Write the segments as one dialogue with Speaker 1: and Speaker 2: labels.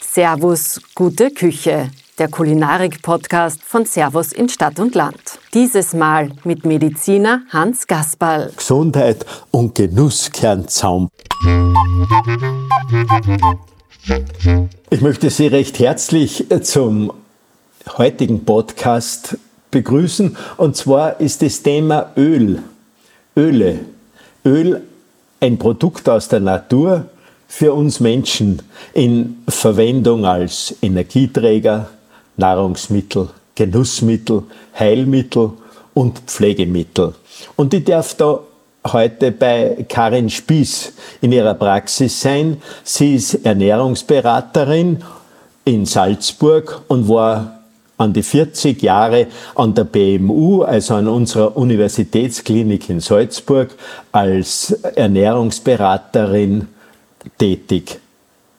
Speaker 1: Servus, gute Küche. Der Kulinarik-Podcast von Servus in Stadt und Land. Dieses Mal mit Mediziner Hans Gasperl.
Speaker 2: Gesundheit und Genuss kehren. Ich möchte Sie recht herzlich zum heutigen Podcast begrüßen. Und zwar ist das Thema Öl. Öle. Öl, ein Produkt aus der Natur für uns Menschen in Verwendung als Energieträger, Nahrungsmittel, Genussmittel, Heilmittel und Pflegemittel. Und ich darf da heute bei Karin Spieß in ihrer Praxis sein. Sie ist Ernährungsberaterin in Salzburg und war an die 40 Jahre an der BMU, also an unserer Universitätsklinik in Salzburg, als Ernährungsberaterin tätig.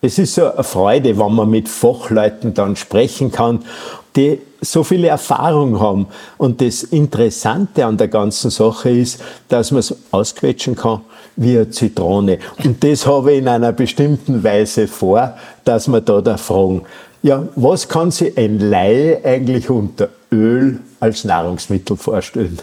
Speaker 2: Es ist so eine Freude, wenn man mit Fachleuten dann sprechen kann, die so viele Erfahrung haben. Und das Interessante an der ganzen Sache ist, dass man es ausquetschen kann wie eine Zitrone. Und das habe ich in einer bestimmten Weise vor, dass man da, da fragen, ja, was kann sich ein Laie eigentlich unter Öl als Nahrungsmittel vorstellen?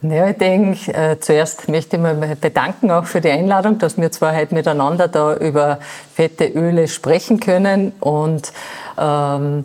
Speaker 3: Ja, ich denke, äh, zuerst möchte ich mich bedanken auch für die Einladung, dass wir zwar heute miteinander da über fette Öle sprechen können und ähm,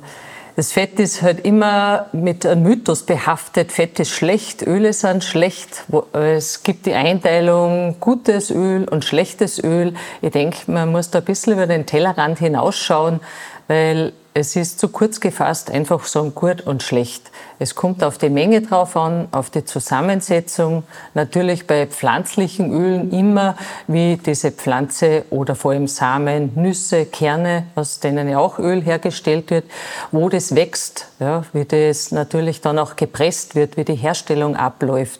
Speaker 3: das Fett ist halt immer mit einem Mythos behaftet. Fett ist schlecht, Öle sind schlecht. Es gibt die Einteilung gutes Öl und schlechtes Öl. Ich denke, man muss da ein bisschen über den Tellerrand hinausschauen, weil es ist zu kurz gefasst, einfach so gut und schlecht. Es kommt auf die Menge drauf an, auf die Zusammensetzung. Natürlich bei pflanzlichen Ölen immer, wie diese Pflanze oder vor allem Samen, Nüsse, Kerne, aus denen ja auch Öl hergestellt wird, wo das wächst, ja, wie das natürlich dann auch gepresst wird, wie die Herstellung abläuft.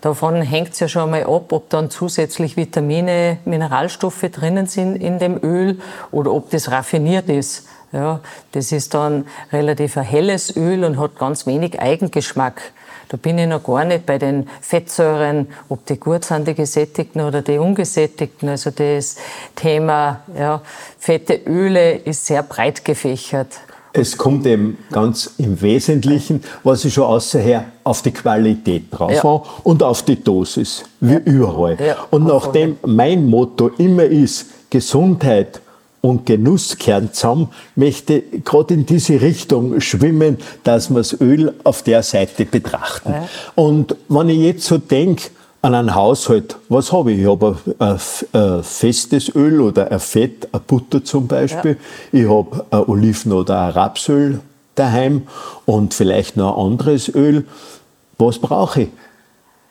Speaker 3: Davon hängt es ja schon mal ab, ob dann zusätzlich Vitamine, Mineralstoffe drinnen sind in dem Öl oder ob das raffiniert ist. Ja, das ist dann relativ ein helles Öl und hat ganz wenig Eigengeschmack. Da bin ich noch gar nicht bei den Fettsäuren, ob die gut sind, die gesättigten oder die ungesättigten. Also das Thema ja, fette Öle ist sehr breit gefächert.
Speaker 2: Es kommt eben ganz im Wesentlichen, was ich schon außerher, auf die Qualität drauf ja. an und auf die Dosis, wie ja. überall. Ja, und nachdem mein Motto immer ist, Gesundheit und Genusskern zusammen, möchte gerade in diese Richtung schwimmen, dass wir das Öl auf der Seite betrachten. Ja. Und wenn ich jetzt so denke, an einen Haushalt, was habe ich? Ich habe ein, ein, festes Öl oder ein Fett, ein Butter zum Beispiel. Ja. Ich habe ein Oliven- oder ein Rapsöl daheim und vielleicht noch ein anderes Öl. Was brauche ich?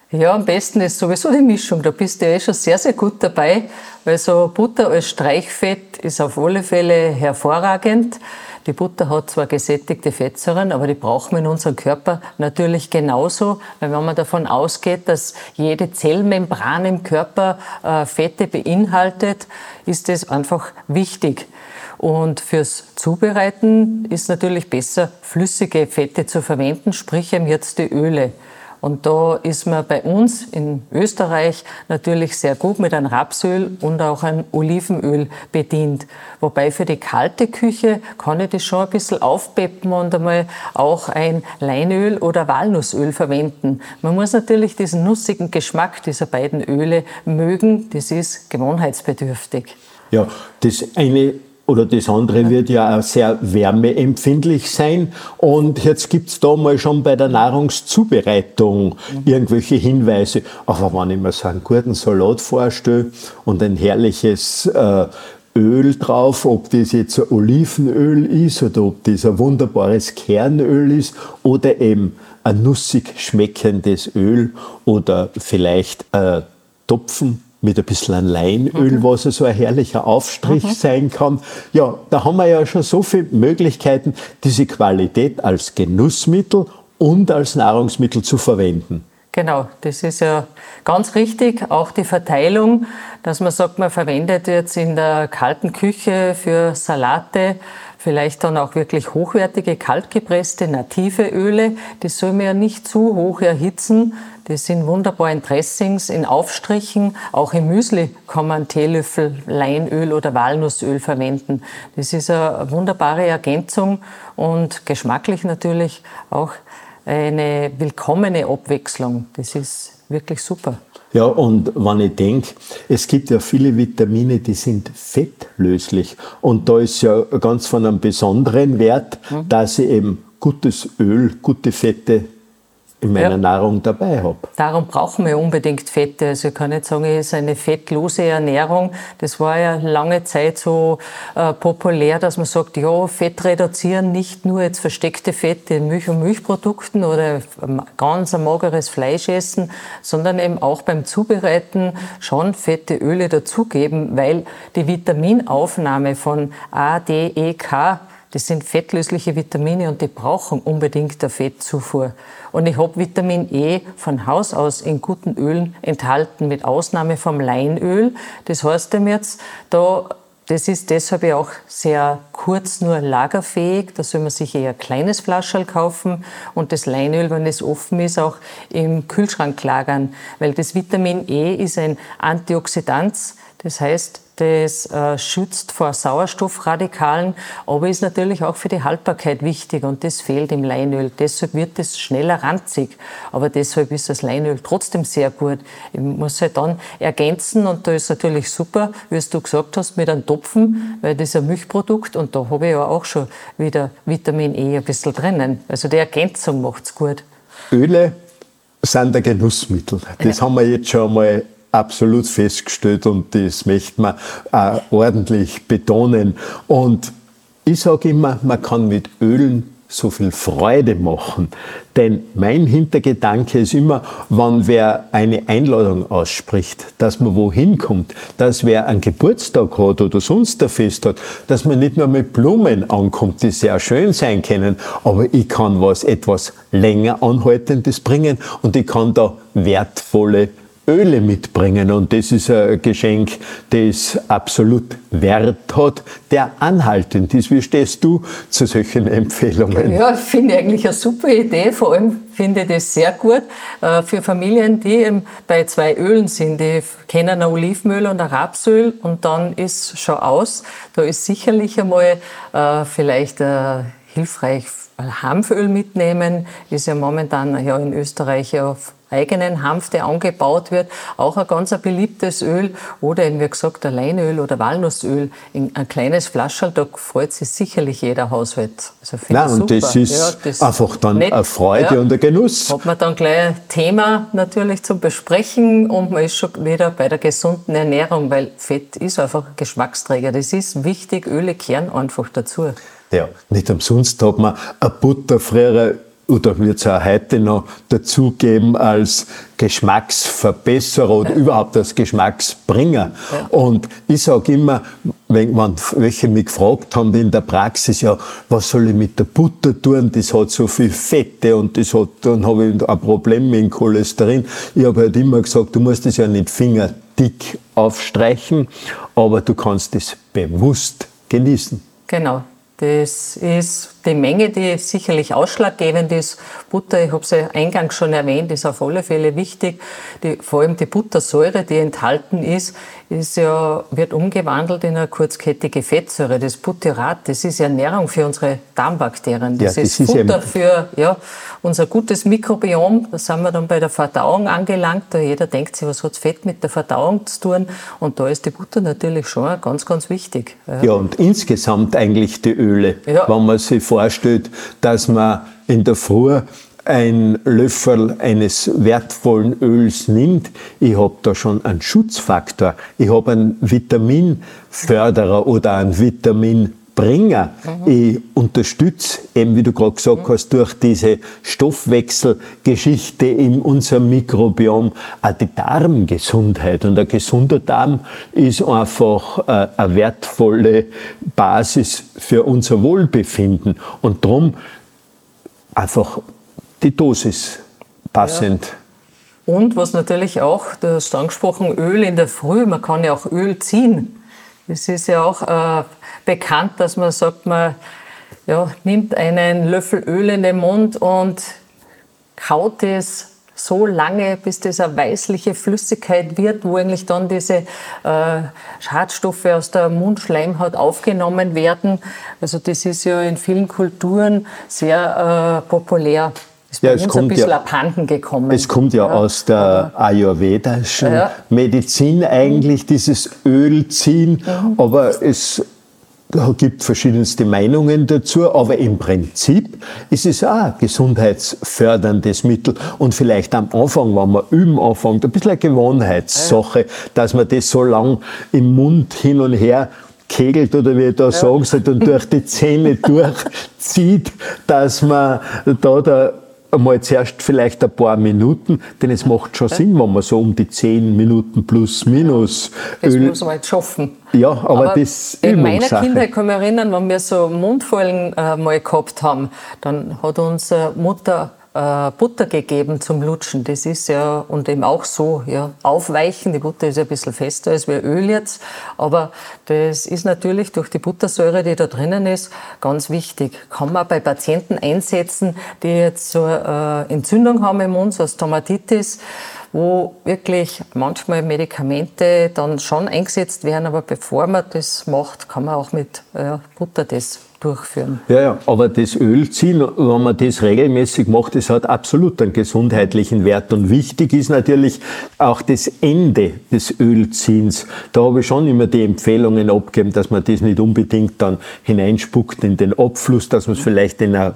Speaker 3: Ja, am besten ist sowieso die Mischung. Da bist du ja eh schon sehr, sehr gut dabei, weil so Butter als Streichfett ist auf alle Fälle hervorragend. Die Butter hat zwar gesättigte Fettsäuren, aber die brauchen wir in unserem Körper natürlich genauso, weil wenn man davon ausgeht, dass jede Zellmembran im Körper äh, Fette beinhaltet, ist es einfach wichtig. Und fürs Zubereiten ist natürlich besser, flüssige Fette zu verwenden, sprich jetzt die Öle. Und da ist man bei uns in Österreich natürlich sehr gut mit einem Rapsöl und auch einem Olivenöl bedient. Wobei für die kalte Küche kann ich das schon ein bisschen aufpeppen und einmal auch ein Leinöl oder Walnussöl verwenden. Man muss natürlich diesen nussigen Geschmack dieser beiden Öle mögen. Das ist gewohnheitsbedürftig.
Speaker 2: Ja, das eine oder das andere wird ja auch sehr wärmeempfindlich sein. Und jetzt gibt's da mal schon bei der Nahrungszubereitung irgendwelche Hinweise. Aber wenn ich mir so einen guten Salat vorstelle und ein herrliches äh, Öl drauf, ob das jetzt ein Olivenöl ist oder ob das ein wunderbares Kernöl ist oder eben ein nussig schmeckendes Öl oder vielleicht ein Topfen mit ein bisschen ein Leinöl, mhm. was so ein herrlicher Aufstrich mhm. sein kann. Ja, da haben wir ja schon so viele Möglichkeiten, diese Qualität als Genussmittel und als Nahrungsmittel zu verwenden.
Speaker 3: Genau, das ist ja ganz richtig. Auch die Verteilung, dass man sagt, man verwendet jetzt in der kalten Küche für Salate vielleicht dann auch wirklich hochwertige, kaltgepresste, native Öle. Die soll man ja nicht zu hoch erhitzen. Die sind wunderbar in Dressings, in Aufstrichen. Auch im Müsli kann man Teelöffel Leinöl oder Walnussöl verwenden. Das ist eine wunderbare Ergänzung und geschmacklich natürlich auch eine willkommene Abwechslung. Das ist wirklich super.
Speaker 2: Ja, und wenn ich denke, es gibt ja viele Vitamine, die sind fettlöslich. Und da ist ja ganz von einem besonderen Wert, mhm. dass ich eben gutes Öl, gute Fette in meiner ja. Nahrung dabei habe.
Speaker 3: Darum brauchen wir unbedingt Fette. Also ich kann nicht sagen, es ist eine fettlose Ernährung. Das war ja lange Zeit so äh, populär, dass man sagt, ja, Fett reduzieren, nicht nur jetzt versteckte Fette in Milch und Milchprodukten oder ganz ein mageres Fleisch essen, sondern eben auch beim Zubereiten schon fette Öle dazugeben, weil die Vitaminaufnahme von A, D, E, K das sind fettlösliche Vitamine und die brauchen unbedingt eine Fettzufuhr. Und ich habe Vitamin E von Haus aus in guten Ölen enthalten, mit Ausnahme vom Leinöl. Das heißt dem jetzt, da das ist deshalb ja auch sehr kurz nur lagerfähig. Da soll man sich eher ein kleines Flaschel kaufen und das Leinöl, wenn es offen ist, auch im Kühlschrank lagern. Weil das Vitamin E ist ein Antioxidant. Das heißt, das äh, schützt vor Sauerstoffradikalen, aber ist natürlich auch für die Haltbarkeit wichtig und das fehlt im Leinöl. Deshalb wird es schneller ranzig, aber deshalb ist das Leinöl trotzdem sehr gut. Ich muss halt dann ergänzen und da ist natürlich super, wie du gesagt hast, mit einem Topfen, weil das ist ein Milchprodukt und da habe ich ja auch schon wieder Vitamin E ein bisschen drinnen. Also die Ergänzung macht es gut.
Speaker 2: Öle sind ein Genussmittel. Das ja. haben wir jetzt schon mal absolut festgestellt und das möchte man auch ordentlich betonen. Und ich sage immer, man kann mit Ölen so viel Freude machen. Denn mein Hintergedanke ist immer, wenn wer eine Einladung ausspricht, dass man wohin kommt, dass wer einen Geburtstag hat oder sonst ein Fest hat, dass man nicht nur mit Blumen ankommt, die sehr schön sein können, aber ich kann was etwas länger anhaltendes bringen und ich kann da wertvolle Öle mitbringen. Und das ist ein Geschenk, das absolut Wert hat, der anhaltend ist. Wie stehst du zu solchen Empfehlungen?
Speaker 3: Ja, ich finde eigentlich eine super Idee. Vor allem finde ich das sehr gut äh, für Familien, die eben bei zwei Ölen sind. Die kennen ein Olivenöl und ein Rapsöl und dann ist schon aus. Da ist sicherlich einmal äh, vielleicht äh, hilfreich Hanföl mitnehmen, ist ja momentan ja in Österreich auf eigenen Hanf, der angebaut wird, auch ein ganz beliebtes Öl oder eben wie gesagt ein Leinöl oder Walnussöl in ein kleines Flascherl, da freut sich sicherlich jeder Haushalt.
Speaker 2: Also Nein, und das ist ja, das einfach dann nett. eine Freude ja. und ein Genuss.
Speaker 3: Hat man dann gleich ein Thema natürlich zum Besprechen und man ist schon wieder bei der gesunden Ernährung, weil Fett ist einfach ein Geschmacksträger. Das ist wichtig, Öle kehren einfach dazu.
Speaker 2: Ja, nicht umsonst hat man eine Butter früher oder wird es auch heute noch dazugeben als Geschmacksverbesserer oder überhaupt als Geschmacksbringer. Ja. Und ich sage immer, wenn, wenn welche mich gefragt haben in der Praxis, ja, was soll ich mit der Butter tun? Das hat so viel Fette und das hat, dann habe ich ein Problem mit dem Cholesterin. Ich habe halt immer gesagt, du musst es ja nicht fingerdick aufstreichen, aber du kannst es bewusst genießen.
Speaker 3: Genau. Das ist die Menge, die sicherlich ausschlaggebend ist. Butter, ich habe es ja eingangs schon erwähnt, ist auf alle Fälle wichtig. Die, vor allem die Buttersäure, die enthalten ist, ist ja, wird umgewandelt in eine kurzkettige Fettsäure. Das Butyrat, das ist Ernährung für unsere Darmbakterien. Das, ja, das ist, ist Futter für ja, unser gutes Mikrobiom. Da sind wir dann bei der Verdauung angelangt. Da jeder denkt sich, was hat Fett mit der Verdauung zu tun? Und da ist die Butter natürlich schon ganz, ganz wichtig.
Speaker 2: Ja, ja und insgesamt eigentlich die Öle. Ja. Wenn man sich vorstellt, dass man in der Früh ein Löffel eines wertvollen Öls nimmt, ich habe da schon einen Schutzfaktor, ich habe einen Vitaminförderer oder einen Vitaminbringer. Mhm. Ich unterstütze, eben wie du gerade gesagt mhm. hast, durch diese Stoffwechselgeschichte in unserem Mikrobiom auch die Darmgesundheit. Und ein gesunder Darm ist einfach äh, eine wertvolle Basis für unser Wohlbefinden. Und darum einfach die Dosis passend. Ja.
Speaker 3: Und was natürlich auch, du hast angesprochen, Öl in der Früh, man kann ja auch Öl ziehen. Es ist ja auch äh, bekannt, dass man sagt, man ja, nimmt einen Löffel Öl in den Mund und kaut es so lange, bis das eine weißliche Flüssigkeit wird, wo eigentlich dann diese äh, Schadstoffe aus der Mundschleimhaut aufgenommen werden. Also das ist ja in vielen Kulturen sehr äh, populär.
Speaker 2: Ist ja, es kommt ein bisschen ja, abhanden gekommen. Es kommt ja, ja aus der ayurvedischen ja. Medizin eigentlich, dieses Ölziehen, mhm. aber es gibt verschiedenste Meinungen dazu, aber im Prinzip ist es auch ein gesundheitsförderndes Mittel und vielleicht am Anfang, wenn man üben anfängt, ein bisschen eine Gewohnheitssache, dass man das so lang im Mund hin und her kegelt oder wie ich da ja. sagen soll und durch die Zähne durchzieht, dass man da, da einmal zuerst vielleicht ein paar Minuten, denn es macht schon Sinn, wenn man so um die zehn Minuten plus minus
Speaker 3: das Öl. muss man jetzt schaffen.
Speaker 2: Ja, aber, aber das
Speaker 3: In meiner Kindheit kann ich mich erinnern, wenn wir so Mundfallen äh, mal gehabt haben, dann hat unsere Mutter äh, Butter gegeben zum Lutschen. Das ist ja, und eben auch so, ja, aufweichen. Die Butter ist ja ein bisschen fester als wie Öl jetzt. Aber das ist natürlich durch die Buttersäure, die da drinnen ist, ganz wichtig. Kann man bei Patienten einsetzen, die jetzt so äh, Entzündung haben im Mund, so als Stomatitis wo wirklich manchmal Medikamente dann schon eingesetzt werden, aber bevor man das macht, kann man auch mit äh, Butter das durchführen.
Speaker 2: Ja, ja, aber das Ölziehen, wenn man das regelmäßig macht, das hat absolut einen gesundheitlichen Wert. Und wichtig ist natürlich auch das Ende des Ölziehens. Da habe ich schon immer die Empfehlungen abgegeben, dass man das nicht unbedingt dann hineinspuckt in den Abfluss, dass man es vielleicht in einer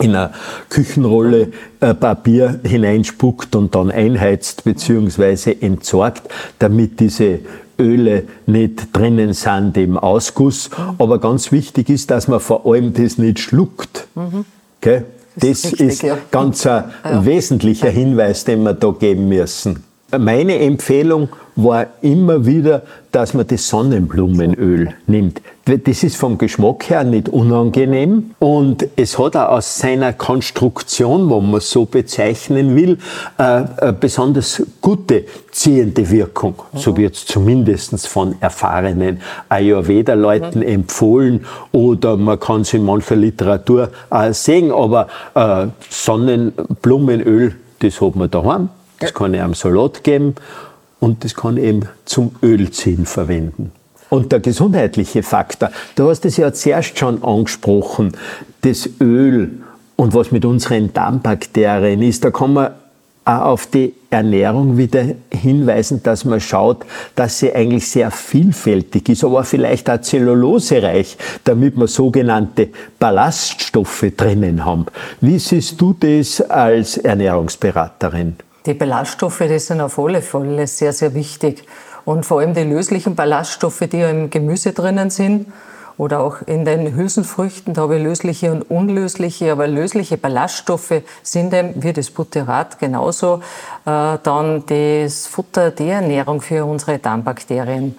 Speaker 2: in eine Küchenrolle äh, Papier hineinspuckt und dann einheizt bzw. entsorgt, damit diese Öle nicht drinnen sind im Ausguss. Aber ganz wichtig ist, dass man vor allem das nicht schluckt. Mhm. Okay? Das, das ist, richtig, ist ja. ganz ein ja. wesentlicher Hinweis, den wir da geben müssen. Meine Empfehlung war immer wieder, dass man das Sonnenblumenöl nimmt. Das ist vom Geschmack her nicht unangenehm und es hat auch aus seiner Konstruktion, wenn man es so bezeichnen will, eine besonders gute ziehende Wirkung. So wird es zumindest von erfahrenen Ayurveda-Leuten empfohlen oder man kann es in mancher Literatur auch sehen, aber äh, Sonnenblumenöl, das hat man daheim das kann ich am Salat geben und das kann ich eben zum Ölziehen verwenden. Und der gesundheitliche Faktor, du hast es ja zuerst schon angesprochen, das Öl und was mit unseren Darmbakterien ist, da kann man auch auf die Ernährung wieder hinweisen, dass man schaut, dass sie eigentlich sehr vielfältig ist, aber vielleicht auch zellulosereich, damit wir sogenannte Ballaststoffe drinnen haben. Wie siehst du das als Ernährungsberaterin?
Speaker 3: Die Ballaststoffe, die sind auf alle Fälle sehr, sehr wichtig. Und vor allem die löslichen Ballaststoffe, die ja im Gemüse drinnen sind oder auch in den Hülsenfrüchten, da habe ich lösliche und unlösliche, aber lösliche Ballaststoffe sind eben, wie das Butyrat genauso, äh, dann das Futter, die Ernährung für unsere Darmbakterien.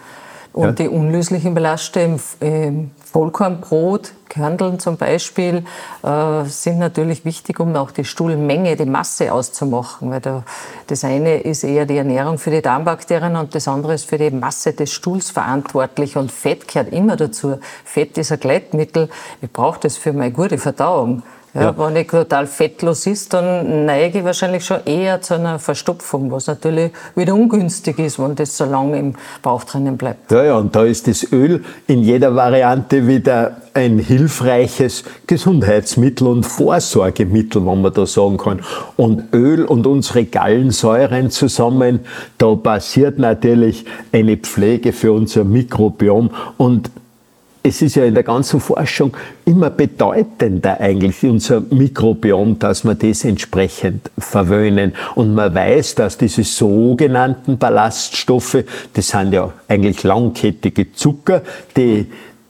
Speaker 3: Und ja. die unlöslichen Ballaststoffe im Vollkornbrot, Körneln zum Beispiel, äh, sind natürlich wichtig, um auch die Stuhlmenge, die Masse auszumachen. Weil da, das eine ist eher die Ernährung für die Darmbakterien und das andere ist für die Masse des Stuhls verantwortlich. Und Fett gehört immer dazu. Fett ist ein Gleitmittel. Ich brauche das für meine gute Verdauung. Ja, ja. Wenn ich total fettlos ist, dann neige ich wahrscheinlich schon eher zu einer Verstopfung, was natürlich wieder ungünstig ist, wenn das so lange im Bauch drinnen bleibt.
Speaker 2: Ja, ja, und da ist das Öl in jeder Variante wieder ein hilfreiches Gesundheitsmittel und Vorsorgemittel, wenn man da sagen kann. Und Öl und unsere Gallensäuren zusammen, da passiert natürlich eine Pflege für unser Mikrobiom und es ist ja in der ganzen Forschung immer bedeutender eigentlich unser Mikrobiom, dass wir das entsprechend verwöhnen. Und man weiß, dass diese sogenannten Ballaststoffe, das sind ja eigentlich langkettige Zucker, die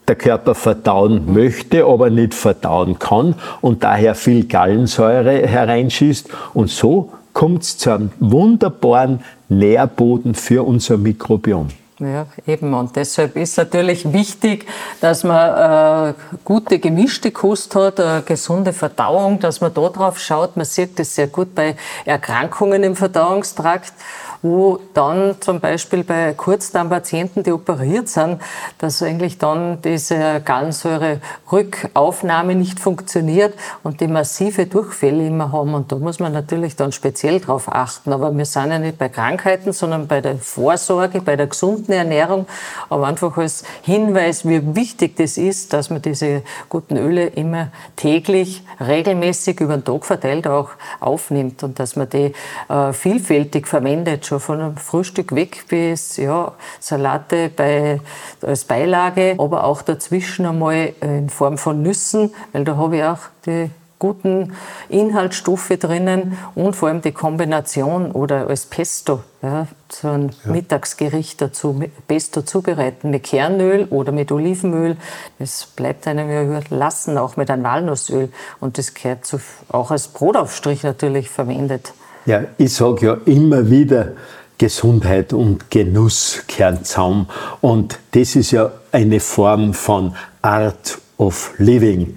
Speaker 2: der Körper verdauen möchte, aber nicht verdauen kann und daher viel Gallensäure hereinschießt. Und so kommt es zu einem wunderbaren Nährboden für unser Mikrobiom.
Speaker 3: Ja, eben. Und deshalb ist natürlich wichtig, dass man äh, gute gemischte Kost hat, eine gesunde Verdauung, dass man da drauf schaut. Man sieht das sehr gut bei Erkrankungen im Verdauungstrakt wo dann zum Beispiel bei Kurzdarmpatienten, die operiert sind, dass eigentlich dann diese Gallensäure-Rückaufnahme nicht funktioniert und die massive Durchfälle immer haben. Und da muss man natürlich dann speziell drauf achten. Aber wir sind ja nicht bei Krankheiten, sondern bei der Vorsorge, bei der gesunden Ernährung. Aber einfach als Hinweis, wie wichtig das ist, dass man diese guten Öle immer täglich, regelmäßig über den Tag verteilt auch aufnimmt und dass man die äh, vielfältig verwendet schon von einem Frühstück weg bis ja, Salate bei, als Beilage, aber auch dazwischen einmal in Form von Nüssen, weil da habe ich auch die guten Inhaltsstoffe drinnen und vor allem die Kombination oder als Pesto, ja, so ein ja. Mittagsgericht dazu, Pesto zubereiten mit Kernöl oder mit Olivenöl. Das bleibt einem ja überlassen, auch mit einem Walnussöl. Und das gehört zu, auch als Brotaufstrich natürlich verwendet.
Speaker 2: Ja, ich sage ja immer wieder, Gesundheit und Genuss kehren zusammen. Und das ist ja eine Form von Art of Living.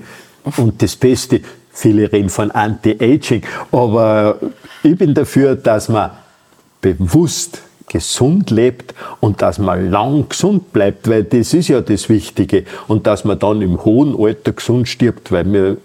Speaker 2: Und das Beste, viele reden von Anti-Aging, aber ich bin dafür, dass man bewusst gesund lebt und dass man lang gesund bleibt, weil das ist ja das Wichtige. Und dass man dann im hohen Alter gesund stirbt, weil wir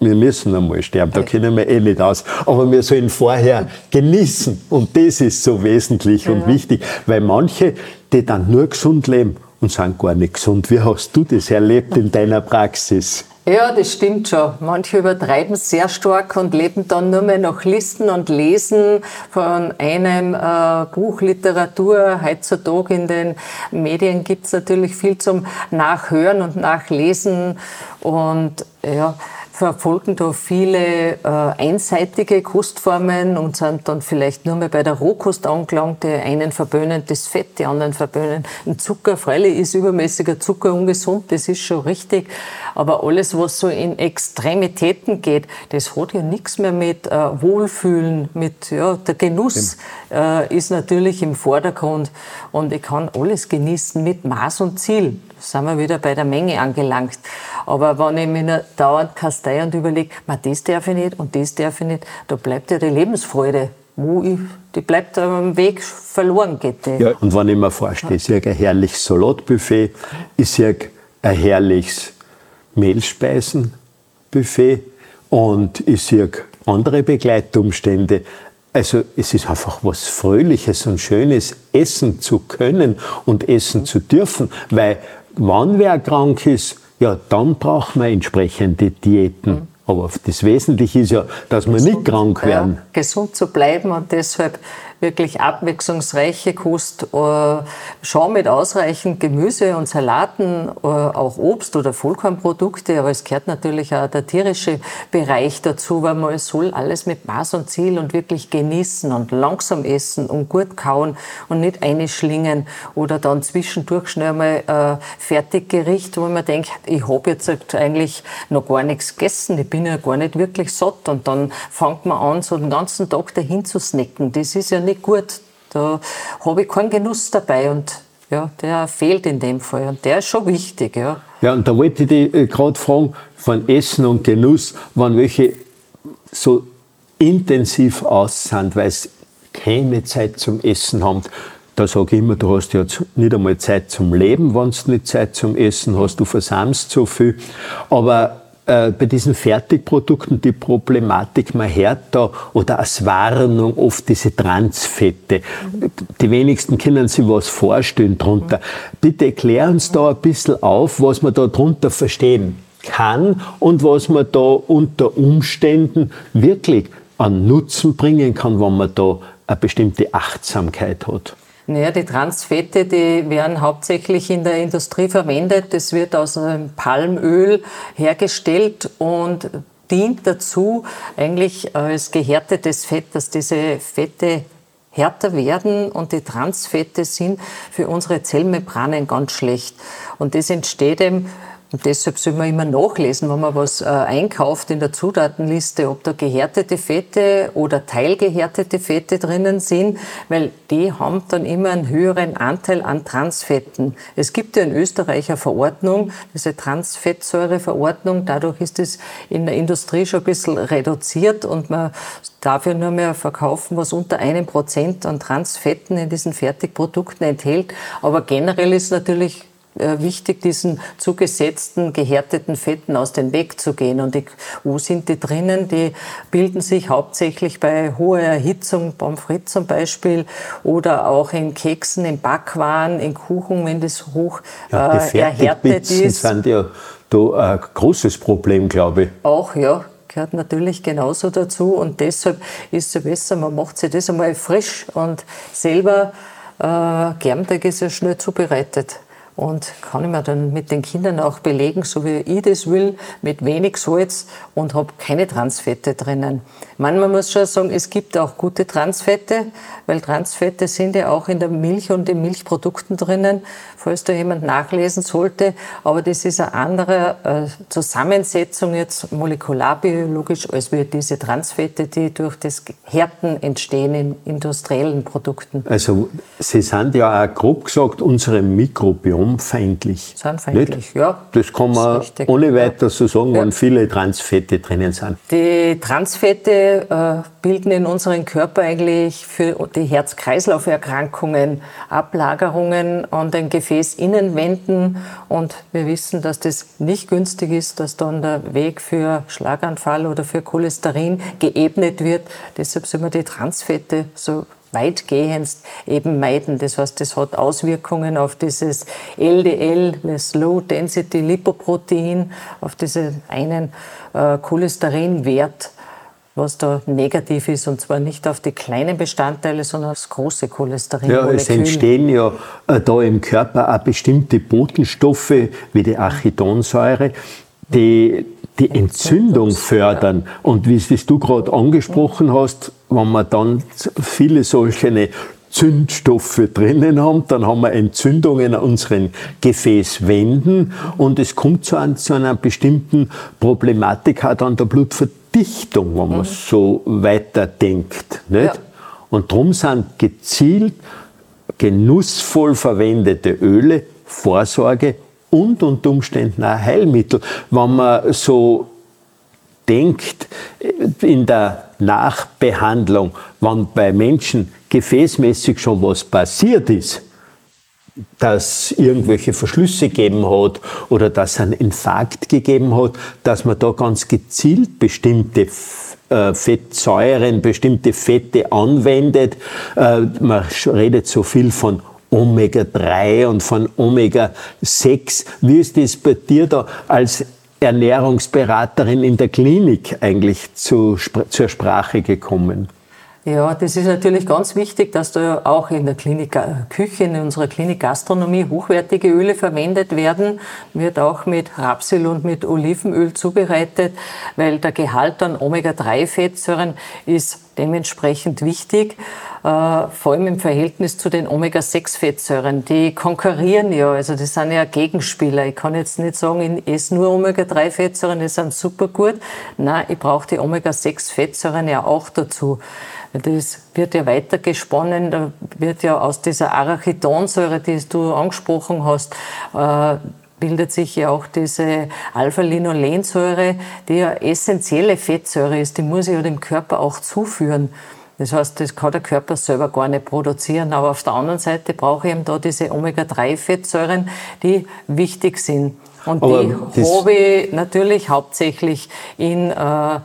Speaker 2: wir müssen einmal sterben, da kennen wir eh nicht aus. Aber wir sollen vorher genießen. Und das ist so wesentlich ja. und wichtig, weil manche, die dann nur gesund leben und sind gar nicht gesund. Wie hast du das erlebt in deiner Praxis?
Speaker 3: Ja, das stimmt schon. Manche übertreiben es sehr stark und leben dann nur mehr nach Listen und Lesen von einem äh, Buch Literatur. Heutzutage in den Medien gibt es natürlich viel zum Nachhören und Nachlesen. Und ja, verfolgen da viele äh, einseitige Kostformen und sind dann vielleicht nur mehr bei der Rohkost angelangt. Die einen verböhnen das Fett, die anderen verböhnen den Zucker. Freilich ist übermäßiger Zucker ungesund, das ist schon richtig. Aber alles, was so in Extremitäten geht, das hat ja nichts mehr mit äh, Wohlfühlen, mit ja, der Genuss äh, ist natürlich im Vordergrund. Und ich kann alles genießen mit Maß und Ziel. Da sind wir wieder bei der Menge angelangt. Aber wenn ich mir dauernd kastei und überlege, das darf ich nicht und das darf ich nicht, da bleibt ja die Lebensfreude wo ich, die bleibt am Weg verloren geht.
Speaker 2: Ja, und wenn ich mir vorstelle, ich sehe ein herrliches Salatbuffet, ich sehe ein herrliches Mehlspeisenbuffet und ich sehe andere Begleitumstände. Also es ist einfach was Fröhliches und Schönes, essen zu können und essen zu dürfen, weil wann wer krank ist, ja, dann braucht man entsprechende Diäten. Mhm. Aber das Wesentliche ist ja, dass wir nicht krank werden. Ja,
Speaker 3: gesund zu bleiben und deshalb wirklich abwechslungsreiche Kost, äh, schon mit ausreichend Gemüse und Salaten, äh, auch Obst oder Vollkornprodukte, aber es gehört natürlich auch der tierische Bereich dazu, weil man soll alles mit Maß und Ziel und wirklich genießen und langsam essen und gut kauen und nicht einschlingen oder dann zwischendurch schnell mal äh, Fertiggericht, wo man denkt, ich habe jetzt eigentlich noch gar nichts gegessen, ich bin ja gar nicht wirklich satt und dann fängt man an, so den ganzen Tag dahin zu snacken. Das ist ja nicht gut. Da habe ich keinen Genuss dabei und ja, der fehlt in dem Fall und der ist schon wichtig. Ja,
Speaker 2: ja und da wollte ich dich äh, gerade fragen, von Essen und Genuss, wann welche so intensiv aus sind, weil es keine Zeit zum Essen haben. Da sage ich immer, du hast ja nicht einmal Zeit zum Leben, wenn du nicht Zeit zum Essen hast, du versammst so viel. Aber äh, bei diesen Fertigprodukten die Problematik, man hört da oder als Warnung oft diese Transfette. Die wenigsten können sich was vorstellen drunter. Bitte erklär uns da ein bisschen auf, was man da drunter verstehen kann und was man da unter Umständen wirklich an Nutzen bringen kann, wenn man da eine bestimmte Achtsamkeit hat.
Speaker 3: Naja, die Transfette, die werden hauptsächlich in der Industrie verwendet. Das wird aus einem Palmöl hergestellt und dient dazu, eigentlich als gehärtetes Fett, dass diese Fette härter werden und die Transfette sind für unsere Zellmembranen ganz schlecht. Und das entsteht eben Und deshalb soll man immer nachlesen, wenn man was äh, einkauft in der Zutatenliste, ob da gehärtete Fette oder teilgehärtete Fette drinnen sind, weil die haben dann immer einen höheren Anteil an Transfetten. Es gibt ja in Österreich eine Verordnung, diese Transfettsäureverordnung. Dadurch ist es in der Industrie schon ein bisschen reduziert und man darf ja nur mehr verkaufen, was unter einem Prozent an Transfetten in diesen Fertigprodukten enthält. Aber generell ist natürlich wichtig, diesen zugesetzten, gehärteten Fetten aus dem Weg zu gehen. Und die, wo sind die drinnen? Die bilden sich hauptsächlich bei hoher Erhitzung, Pommes frites zum Beispiel, oder auch in Keksen, in Backwaren, in Kuchen, wenn das hoch
Speaker 2: ja, die äh, erhärtet ist. sind ja da ein großes Problem, glaube ich.
Speaker 3: Auch, ja gehört natürlich genauso dazu und deshalb ist es besser, man macht sich das einmal frisch und selber äh, Germteig ist ja schnell zubereitet und kann ich mir dann mit den Kindern auch belegen, so wie ich das will, mit wenig Salz und habe keine Transfette drinnen. Manchmal muss schon sagen, es gibt auch gute Transfette, weil Transfette sind ja auch in der Milch und den Milchprodukten drinnen, falls da jemand nachlesen sollte. Aber das ist eine andere äh, Zusammensetzung jetzt molekularbiologisch als wir diese Transfette, die durch das Härten entstehen in industriellen Produkten.
Speaker 2: Also Sie sind ja auch grob gesagt unserem Mikrobiom Zahnfeindlich,
Speaker 3: Nicht? ja.
Speaker 2: Das kann man das ohne weiter so sagen, ja. wenn viele Transfette drinnen sind.
Speaker 3: Die Transfette äh, bilden in unserem Körper eigentlich für die Herz-Kreislauf-Erkrankungen Ablagerungen an den Gefäßinnenwänden. Und wir wissen, dass das nicht günstig ist, dass dann der Weg für Schlaganfall oder für Cholesterin geebnet wird. Deshalb sind wir die Transfette so weitgehend eben meiden. Das heißt, das hat Auswirkungen auf dieses LDL, das Low Density Lipoprotein, auf diesen einen äh, Cholesterinwert was da negativ ist, und zwar nicht auf die kleinen Bestandteile, sondern das große Cholesterin.
Speaker 2: Ja, es entstehen ja äh, da im Körper auch bestimmte Botenstoffe wie die Arachidonsäure, die die Entzündung fördern. Und wie, wie du gerade angesprochen hast, wenn man dann viele solche Zündstoffe drinnen haben, dann haben wir Entzündungen an unseren Gefäßwänden und es kommt zu, ein, zu einer bestimmten Problematik halt an der Blutverdichtung, wenn man mhm. so weiterdenkt. Nicht? Ja. Und darum sind gezielt genussvoll verwendete Öle Vorsorge und unter Umständen auch Heilmittel. Wenn man so denkt in der Nachbehandlung, wenn bei Menschen gefäßmäßig schon was passiert ist, dass irgendwelche Verschlüsse gegeben hat oder dass einen Infarkt gegeben hat, dass man da ganz gezielt bestimmte äh, Fettsäuren, bestimmte Fette anwendet. Äh, man redet so viel von Omega-3 und von Omega-6. Wie ist das bei dir da als Ernährungsberaterin in der Klinik eigentlich zu, zur Sprache gekommen?
Speaker 3: Ja, das ist natürlich ganz wichtig, dass da auch in der Klinik, äh, Küche, in unserer Klinik Gastronomie hochwertige Öle verwendet werden. Wird auch mit Rapsöl und mit Olivenöl zubereitet, weil der Gehalt an Omega-3-Fettsäuren ist dementsprechend wichtig, äh, vor allem im Verhältnis zu den Omega-6-Fettsäuren. Die konkurrieren ja, also das sind ja Gegenspieler. Ich kann jetzt nicht sagen, ich esse nur Omega-3-Fettsäuren, die sind super gut. Nein, ich brauche die Omega-6-Fettsäuren ja auch dazu. Das wird ja weitergesponnen, da wird ja aus dieser Arachidonsäure, die du angesprochen hast, äh, bildet sich ja auch diese Alpha-Linolensäure, die ja essentielle Fettsäure ist, die muss ich ja dem Körper auch zuführen. Das heißt, das kann der Körper selber gar nicht produzieren. Aber auf der anderen Seite brauche ich eben da diese Omega-3-Fettsäuren, die wichtig sind. Und Aber die habe ich natürlich hauptsächlich in äh,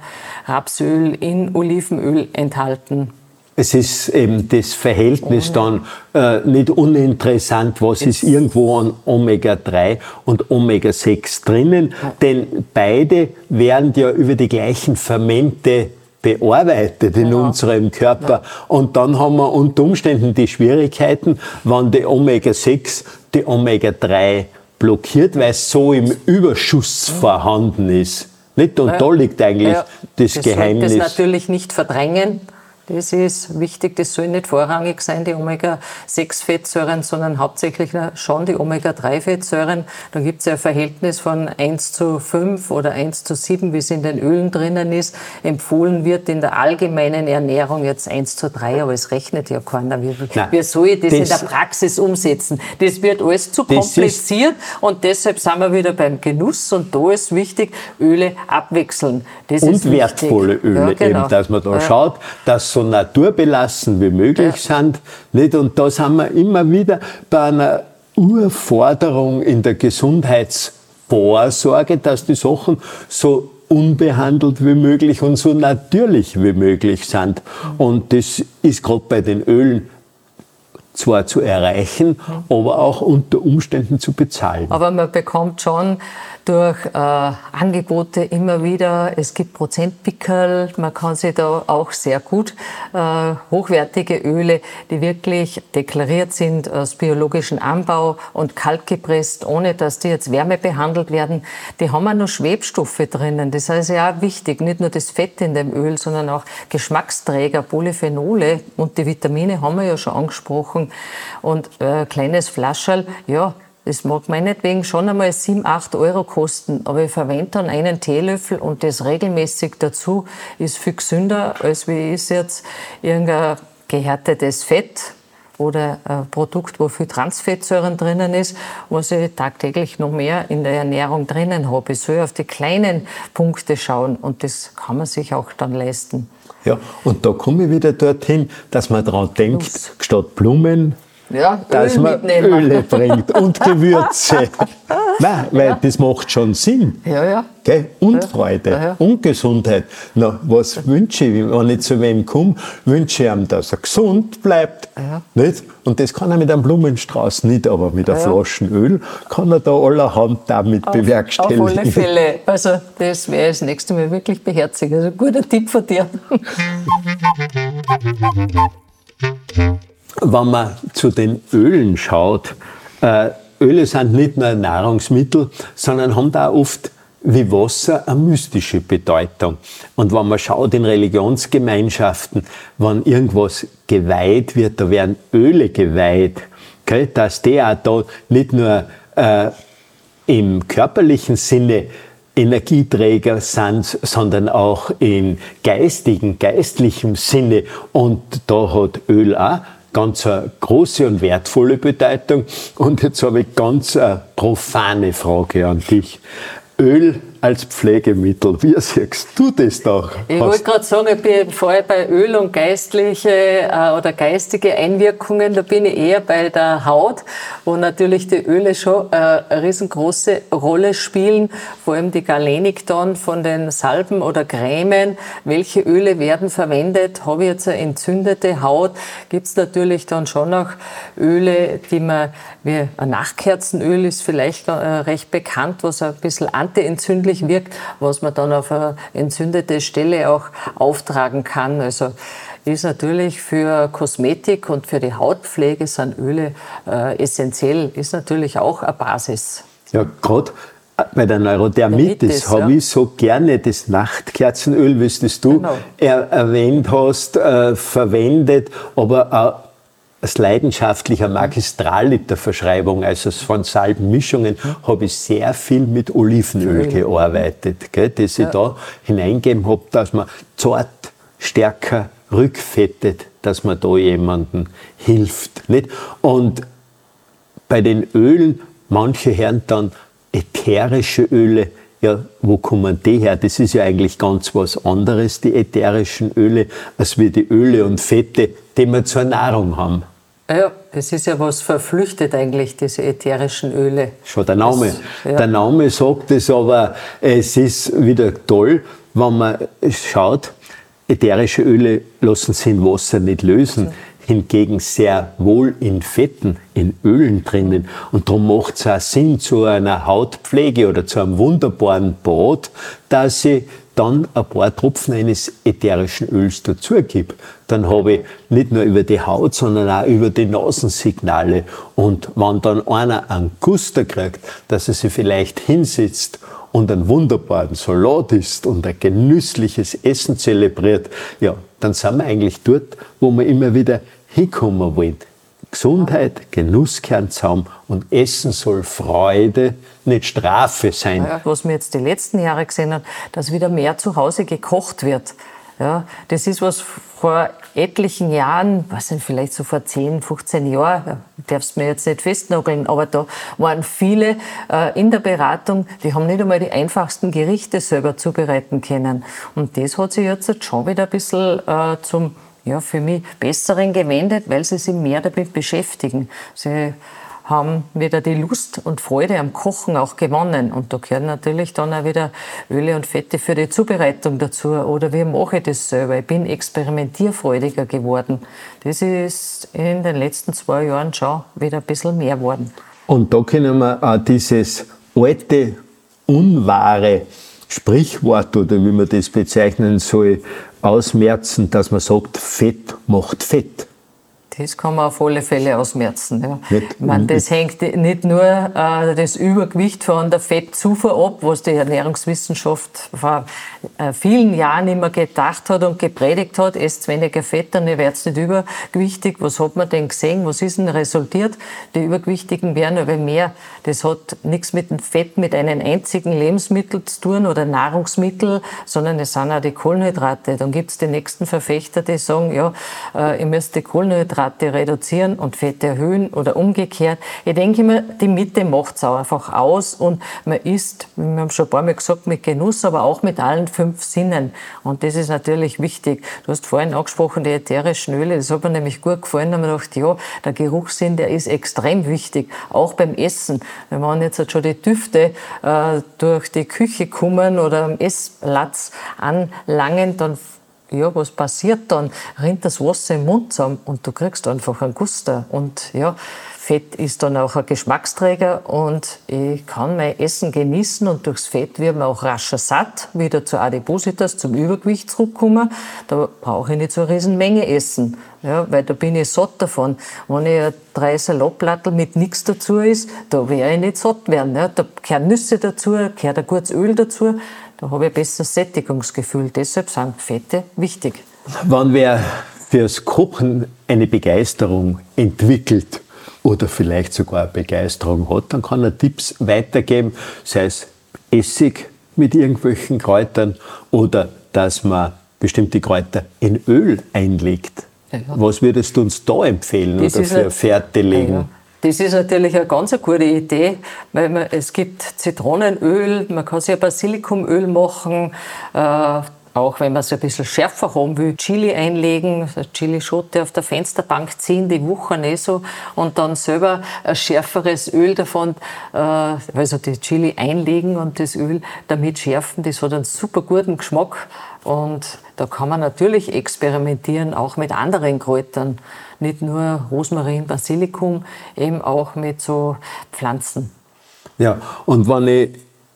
Speaker 3: Rapsöl, in Olivenöl enthalten.
Speaker 2: Es ist eben das Verhältnis dann äh, nicht uninteressant, was ist irgendwo an Omega-3 und Omega-6 drinnen, denn beide werden ja über die gleichen Fermente bearbeitet in genau. unserem Körper. Ja. Und dann haben wir unter Umständen die Schwierigkeiten, wenn die Omega-6 die Omega-3 blockiert, weil es so im Überschuss vorhanden ist. Nicht? Und ja. da liegt eigentlich ja. das, das Geheimnis.
Speaker 3: Das natürlich nicht verdrängen, Das ist wichtig, das soll nicht vorrangig sein, die Omega-6-Fettsäuren, sondern hauptsächlich schon die Omega-3-Fettsäuren. Da gibt es ja ein Verhältnis von 1 zu 5 oder 1 zu 7, wie es in den Ölen drinnen ist. Empfohlen wird in der allgemeinen Ernährung jetzt 1 zu 3, aber es rechnet ja keiner. Wie, wie soll ich das, das, in der Praxis umsetzen? Das wird alles zu kompliziert und deshalb sind wir wieder beim Genuss und da ist wichtig, Öle abwechseln.
Speaker 2: Das und wertvolle Öle, ja, genau. eben, dass man da ja. schaut, dass so naturbelassen wie möglich ja. sind. Nicht? Und da sind wir immer wieder bei einer Urforderung in der Gesundheitsvorsorge, dass die Sachen so unbehandelt wie möglich und so natürlich wie möglich sind. Und das ist gerade bei den Ölen zwar zu erreichen, aber auch unter Umständen zu bezahlen.
Speaker 3: Aber man bekommt schon durch äh, Angebote immer wieder. Es gibt Prozentpickel, man kann sich da auch sehr gut äh, hochwertige Öle, die wirklich deklariert sind aus biologischem Anbau und kaltgepresst, ohne dass die jetzt Wärme behandelt werden, die haben auch noch Schwebstoffe drinnen. Das heißt ja auch wichtig, nicht nur das Fett in dem Öl, sondern auch Geschmacksträger, Polyphenole und die Vitamine haben wir ja schon angesprochen. Und äh, kleines Flascherl, ja, das mag meinetwegen schon einmal 7, 8 Euro kosten, aber ich verwende dann einen Teelöffel und das regelmäßig dazu ist viel gesünder, als wie ich jetzt irgendein gehärtetes Fett oder ein Produkt, wo viel Transfettsäuren drinnen ist, was ich tagtäglich noch mehr in der Ernährung drinnen habe. Ich soll auf die kleinen Punkte schauen und das kann man sich auch dann leisten.
Speaker 2: Ja, und da komme ich wieder dorthin, dass man daran denkt, statt Blumen ja, dass Öl man mitnehmen. Öle bringt und Gewürze. Nein, weil ja. das macht schon Sinn.
Speaker 3: Ja, ja.
Speaker 2: Gell? Und ja. Freude ja, und Gesundheit. Na, was wünsche ich, wenn ich zu wem komme? Wünsche ich ihm, dass er gesund bleibt. Nicht? Und das kann er mit einem Blumenstrauß nicht, aber mit einer Flasche Öl kann er da allerhand damit auf, bewerkstelligen. Auf
Speaker 3: alle Fälle. Also, das wäre das nächste Mal wirklich beherzigen. Also, guter Tipp von dir.
Speaker 2: wenn man zu den Ölen schaut, äh, Öle sind nicht nur Nahrungsmittel, sondern haben da oft wie Wasser eine mystische Bedeutung. Und wenn man schaut in Religionsgemeinschaften, wenn irgendwas geweiht wird, da werden Öle geweiht, okay, dass die auch da nicht nur äh, im körperlichen Sinne Energieträger sind, sondern auch im geistigen, geistlichen Sinne. Und da hat Öl auch ganz eine große und wertvolle Bedeutung. Und jetzt habe ich ganz eine profane Frage an dich. Öl als Pflegemittel. Wie siehst du das doch?
Speaker 3: Ich wollte gerade sagen, ich bin vorher bei Öl und geistliche äh, oder geistige Einwirkungen, da bin ich eher bei der Haut, wo natürlich die Öle schon äh, eine riesengroße Rolle spielen, vor allem die Galenikton von den Salben oder Cremen. Welche Öle werden verwendet? Habe ich jetzt eine entzündete Haut? Gibt es natürlich dann schon auch Öle, die man, wie ein Nachkerzenöl ist vielleicht äh, recht bekannt, was ein bisschen antientzündlich entzündlich wirkt, was man dann auf eine entzündete Stelle auch auftragen kann. Also ist natürlich für Kosmetik und für die Hautpflege sind Öle äh, essentiell, ist natürlich auch eine Basis.
Speaker 2: Ja, gerade bei der Neurodermitis habe ja. ich so gerne das Nachtkerzenöl, wie es du genau. er erwähnt hast, äh, verwendet, aber auch als leidenschaftlicher Magistralliterverschreibung, also von Salbenmischungen, habe ich sehr viel mit Olivenöl gearbeitet, gell, das ich da hineingegeben habe, dass man zart, stärker rückfettet, dass man da jemandem hilft. Nicht? Und bei den Ölen, manche hören dann ätherische Öle, ja, wo kommen die her? Das ist ja eigentlich ganz was anderes, die ätherischen Öle, als wie die Öle und Fette, die wir zur Nahrung haben.
Speaker 3: Ja, es ist ja was verflüchtet eigentlich, diese ätherischen Öle.
Speaker 2: Schon der Name. Das, ja. Der Name sagt es, aber es ist wieder toll, wenn man schaut, ätherische Öle lassen sich in Wasser nicht lösen. Also. Hingegen sehr wohl in Fetten, in Ölen drinnen. Und darum macht es auch Sinn zu einer Hautpflege oder zu einem wunderbaren Bad, dass ich dann ein paar Tropfen eines ätherischen Öls dazugebe, dann habe ich nicht nur über die Haut, sondern auch über die Nasensignale. Und wenn dann einer einen Guster kriegt, dass er sich vielleicht hinsetzt und einen wunderbaren Salat isst und ein genüssliches Essen zelebriert, ja, dann sind wir eigentlich dort, wo wir immer wieder hinkommen wollen. Gesundheit, Genuss gehören zusammen und Essen soll Freude, nicht Strafe sein.
Speaker 3: Ja, was wir jetzt die letzten Jahre gesehen haben, dass wieder mehr zu Hause gekocht wird. Ja, das ist was vor etlichen Jahren, was sind vielleicht so vor 10, 15 Jahren, darfst mir jetzt nicht festnageln, aber da waren viele äh, in der Beratung, die haben nicht einmal die einfachsten Gerichte selber zubereiten können. Und das hat sich jetzt schon wieder ein bisschen äh, zum ja, für mich Besseren gewendet, weil sie sich mehr damit beschäftigen. Sie haben wieder die Lust und Freude am Kochen auch gewonnen. Und da gehören natürlich dann auch wieder Öle und Fette für die Zubereitung dazu. Oder wie mache ich das selber? Ich bin experimentierfreudiger geworden. Das ist in den letzten zwei Jahren schon wieder ein bisschen mehr geworden.
Speaker 2: Und da können wir auch dieses alte, unwahre Sprichwort oder wie man das bezeichnen soll, ausmerzen, dass man sagt, Fett macht Fett.
Speaker 3: Das kann man auf alle Fälle ausmerzen. Ja. meine, das hängt nicht nur äh, das Übergewicht von der Fettzufuhr ab, was die Ernährungswissenschaft vor äh, vielen Jahren immer gedacht hat und gepredigt hat, esst weniger Fett, dann werdet nicht übergewichtig. Was hat man denn gesehen? Was ist denn resultiert? Die Übergewichtigen werden aber mehr. Das hat nichts mit dem Fett, mit einem einzigen Lebensmittel zu tun oder Nahrungsmittel, sondern es sind auch die Kohlenhydrate. Dann gibt es die nächsten Verfechter, die sagen, ja, äh, ihr müsst die Kohlenhydrate reduzieren und Fette erhöhen oder umgekehrt. Ich denke immer, die Mitte macht es auch einfach aus und man isst, wir haben schon ein paar Mal gesagt, mit Genuss, aber auch mit allen fünf Sinnen. Und das ist natürlich wichtig. Du hast vorhin angesprochen, die ätherischen Öle, das hat mir nämlich gut gefallen. Da habe ich gedacht, ja, der Geruchssinn, der ist extrem wichtig, auch beim Essen. Wenn man jetzt schon die Düfte äh, durch die Küche kommen oder am Essplatz anlangen, dann ja, was passiert dann? Rinnt das Wasser im Mund zusammen und du kriegst einfach einen Guster. Und ja, Fett ist dann auch ein Geschmacksträger und ich kann mein Essen genießen und durchs Fett wird man auch rascher satt, wieder zur Adipositas, zum Übergewicht zurückkommen. Da brauche ich nicht so eine Riesenmenge essen, ja, weil da bin ich satt davon. Wenn ich drei Salatblattel mit nichts dazu ist, da werde ich nicht satt werden. Ja. Da gehören Nüsse dazu, gehört ein gutes Öl dazu, da habe ich ein besseres Sättigungsgefühl. Deshalb sind Fette wichtig.
Speaker 2: Wenn wer fürs Kochen eine Begeisterung entwickelt, oder vielleicht sogar Begeisterung hat, dann kann er Tipps weitergeben, sei es Essig mit irgendwelchen Kräutern oder dass man bestimmte Kräuter in Öl einlegt. Ja. Was würdest du uns da empfehlen das oder für Fährte legen? Ja,
Speaker 3: Das ist natürlich eine ganz gute Idee, weil man, es gibt Zitronenöl, man kann sich ein Basilikumöl machen, äh, auch wenn man es ein bisschen schärfer haben will, Chili einlegen, Chili-Schote auf der Fensterbank ziehen, die wuchern eh so, und dann selber ein schärferes Öl davon, äh, also die Chili einlegen und das Öl damit schärfen. Das hat einen super guten Geschmack. Und da kann man natürlich experimentieren, auch mit anderen Kräutern. Nicht nur Rosmarin, Basilikum, eben auch mit so Pflanzen.
Speaker 2: Ja, und wenn ich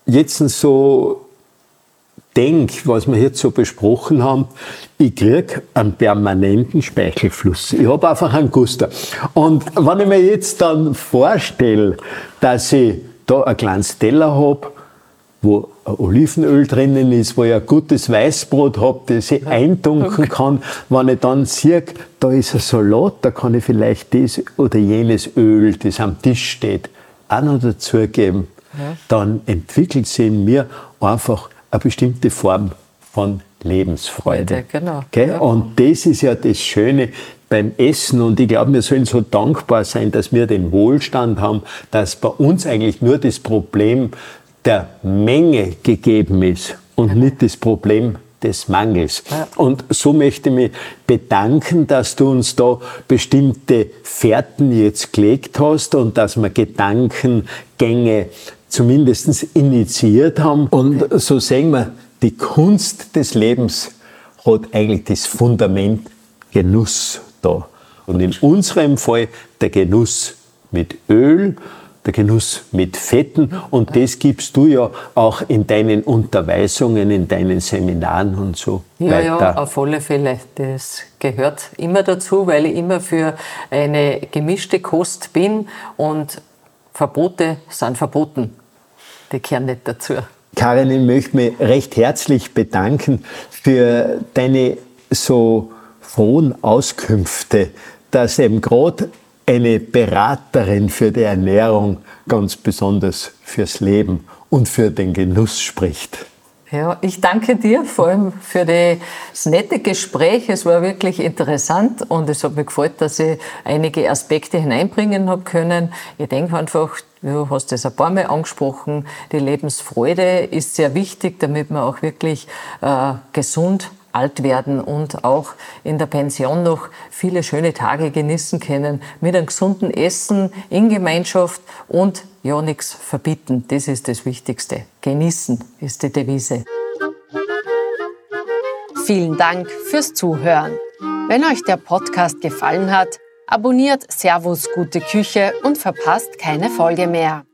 Speaker 2: jetzt so denke, was wir jetzt so besprochen haben, ich kriege einen permanenten Speichelfluss. Ich habe einfach einen Guster. Und wenn ich mir jetzt dann vorstelle, dass ich da ein kleines Teller habe, wo Olivenöl drinnen ist, wo ich ein gutes Weißbrot habe, das ich eintunken kann. Wenn ich dann sehe, da ist ein Salat, da kann ich vielleicht das oder jenes Öl, das am Tisch steht, auch noch dazugeben. Dann entwickelt sich in mir einfach eine bestimmte Form von Lebensfreude.
Speaker 3: Freude, genau.
Speaker 2: Ja. Und das ist ja das Schöne beim Essen. Und ich glaube, wir sollen so dankbar sein, dass wir den Wohlstand haben, dass bei uns eigentlich nur das Problem der Menge gegeben ist und genau. nicht das Problem des Mangels. Und so möchte ich mich bedanken, dass du uns da bestimmte Fährten jetzt gelegt hast und dass wir Gedankengänge zumindest initiiert haben. Und so sehen wir, die Kunst des Lebens hat eigentlich das Fundament Genuss da. Und in unserem Fall der Genuss mit Öl, der Genuss mit Fetten. Und das gibst du ja auch in deinen Unterweisungen, in deinen Seminaren und so
Speaker 3: ja, weiter. Ja, auf alle Fälle. Das gehört immer dazu, weil ich immer für eine gemischte Kost bin und Verbote sind verboten die kehren nicht dazu.
Speaker 2: Karin, ich möchte mich recht herzlich bedanken für deine so frohen Auskünfte, dass eben gerade eine Beraterin für die Ernährung ganz besonders fürs Leben und für den Genuss spricht.
Speaker 3: Ja, ich danke dir vor allem für das nette Gespräch. Es war wirklich interessant und es hat mir gefreut, dass ich einige Aspekte hineinbringen habe können. Ich denke einfach, du hast es ein paar Mal angesprochen, die Lebensfreude ist sehr wichtig, damit man auch wirklich äh, gesund alt werden und auch in der Pension noch viele schöne Tage genießen können mit einem gesunden Essen in Gemeinschaft und ja nichts verbieten. Das ist das Wichtigste. Genießen ist die Devise.
Speaker 1: Vielen Dank fürs Zuhören. Wenn euch der Podcast gefallen hat, abonniert Servus Gute Küche und verpasst keine Folge mehr.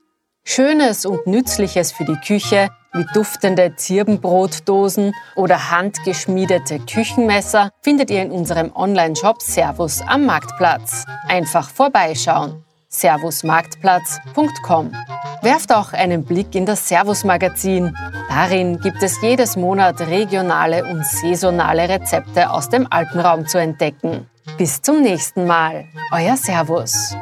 Speaker 1: Schönes und Nützliches für die Küche wie duftende Zirbenbrotdosen oder handgeschmiedete Küchenmesser findet ihr in unserem Online-Shop Servus am Marktplatz. Einfach vorbeischauen. servusmarktplatz.com. Werft auch einen Blick in das Servus Magazin. Darin gibt es jedes Monat regionale und saisonale Rezepte aus dem Alpenraum zu entdecken. Bis zum nächsten Mal. Euer Servus.